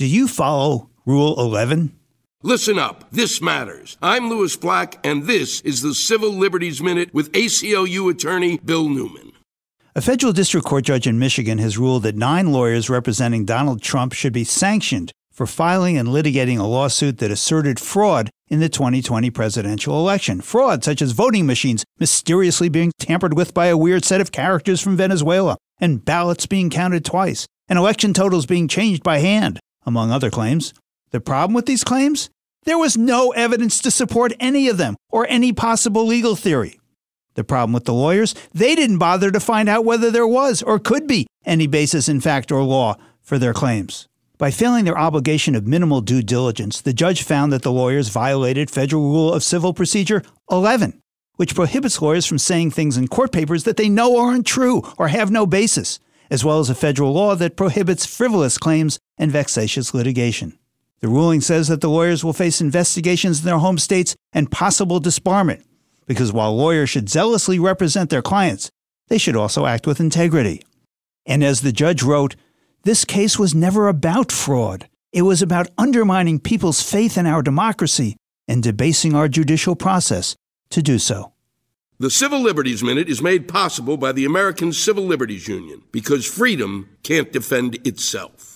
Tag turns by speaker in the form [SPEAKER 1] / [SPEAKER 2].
[SPEAKER 1] Do you follow Rule 11?
[SPEAKER 2] Listen up. This matters. I'm Lewis Black, and this is the Civil Liberties Minute with ACLU attorney Bill Newman.
[SPEAKER 1] A federal district court judge in Michigan has ruled that nine lawyers representing Donald Trump should be sanctioned for filing and litigating a lawsuit that asserted fraud in the 2020 presidential election. Fraud such as voting machines mysteriously being tampered with by a weird set of characters from Venezuela, and ballots being counted twice, and election totals being changed by hand, among other claims. The problem with these claims? There was no evidence to support any of them or any possible legal theory. The problem with the lawyers? They didn't bother to find out whether there was or could be any basis in fact or law for their claims. By failing their obligation of minimal due diligence, the judge found that the lawyers violated Federal Rule of Civil Procedure 11, which prohibits lawyers from saying things in court papers that they know aren't true or have no basis, as well as a federal law that prohibits frivolous claims and vexatious litigation. The ruling says that the lawyers will face investigations in their home states and possible disbarment, because while lawyers should zealously represent their clients, they should also act with integrity. And as the judge wrote, this case was never about fraud. It was about undermining people's faith in our democracy and debasing our judicial process to do so.
[SPEAKER 2] The Civil Liberties Minute is made possible by the American Civil Liberties Union because freedom can't defend itself.